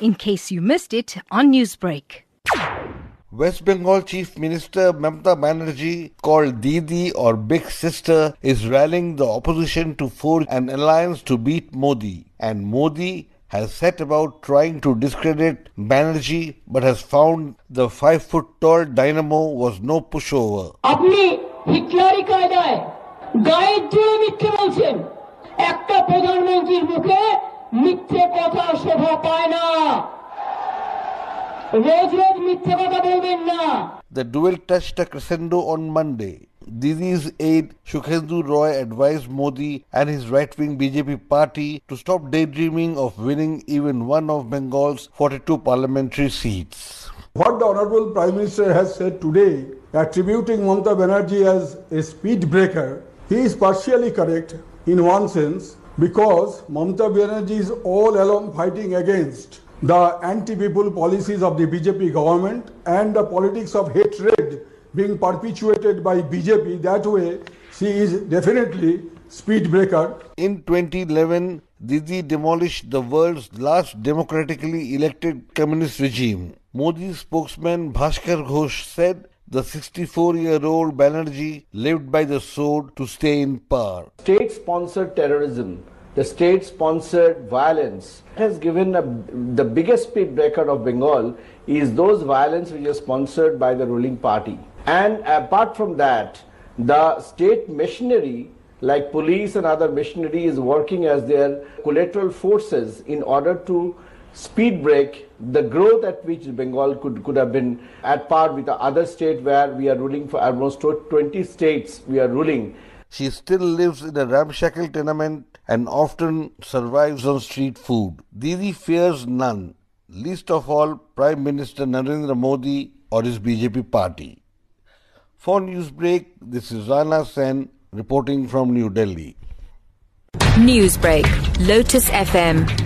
in case you missed it on Newsbreak. West Bengal Chief Minister Mamata Banerjee, called Didi or Big Sister, is rallying the opposition to forge an alliance to beat Modi. And Modi has set about trying to discredit Banerjee but has found the five foot tall dynamo was no pushover. আপনি হিটলারি কায়দায় গায়ের জোরে মিথ্যে বলছেন একটা প্রধানমন্ত্রীর মুখে মিথ্যে কথা শোভা পায় না রোজ রোজ মিথ্যে কথা বলবেন না The duel touched a crescendo on Monday. is aide Sukhendu Roy advised Modi and his right wing BJP party to stop daydreaming of winning even one of Bengal's 42 parliamentary seats. What the Honorable Prime Minister has said today, attributing Mamata Banerjee as a speed breaker, he is partially correct in one sense because Mamata Banerjee is all along fighting against the anti-people policies of the BJP government and the politics of hatred being perpetuated by BJP. That way, she is definitely speed breaker. In 2011, Didi demolished the world's last democratically elected communist regime. Modi's spokesman Bhaskar Ghosh said the 64-year-old Banerjee lived by the sword to stay in power. State sponsored terrorism, the state sponsored violence has given a, the biggest speed breaker of Bengal is those violence which are sponsored by the ruling party. And apart from that, the state machinery like police and other machinery is working as their collateral forces in order to speed break the growth at which Bengal could, could have been at par with the other state where we are ruling for almost 20 states we are ruling. She still lives in a ramshackle tenement and often survives on street food. Didi fears none, least of all Prime Minister Narendra Modi or his BJP party. For Newsbreak, this is Rana Sen reporting from New Delhi. Newsbreak, Lotus FM,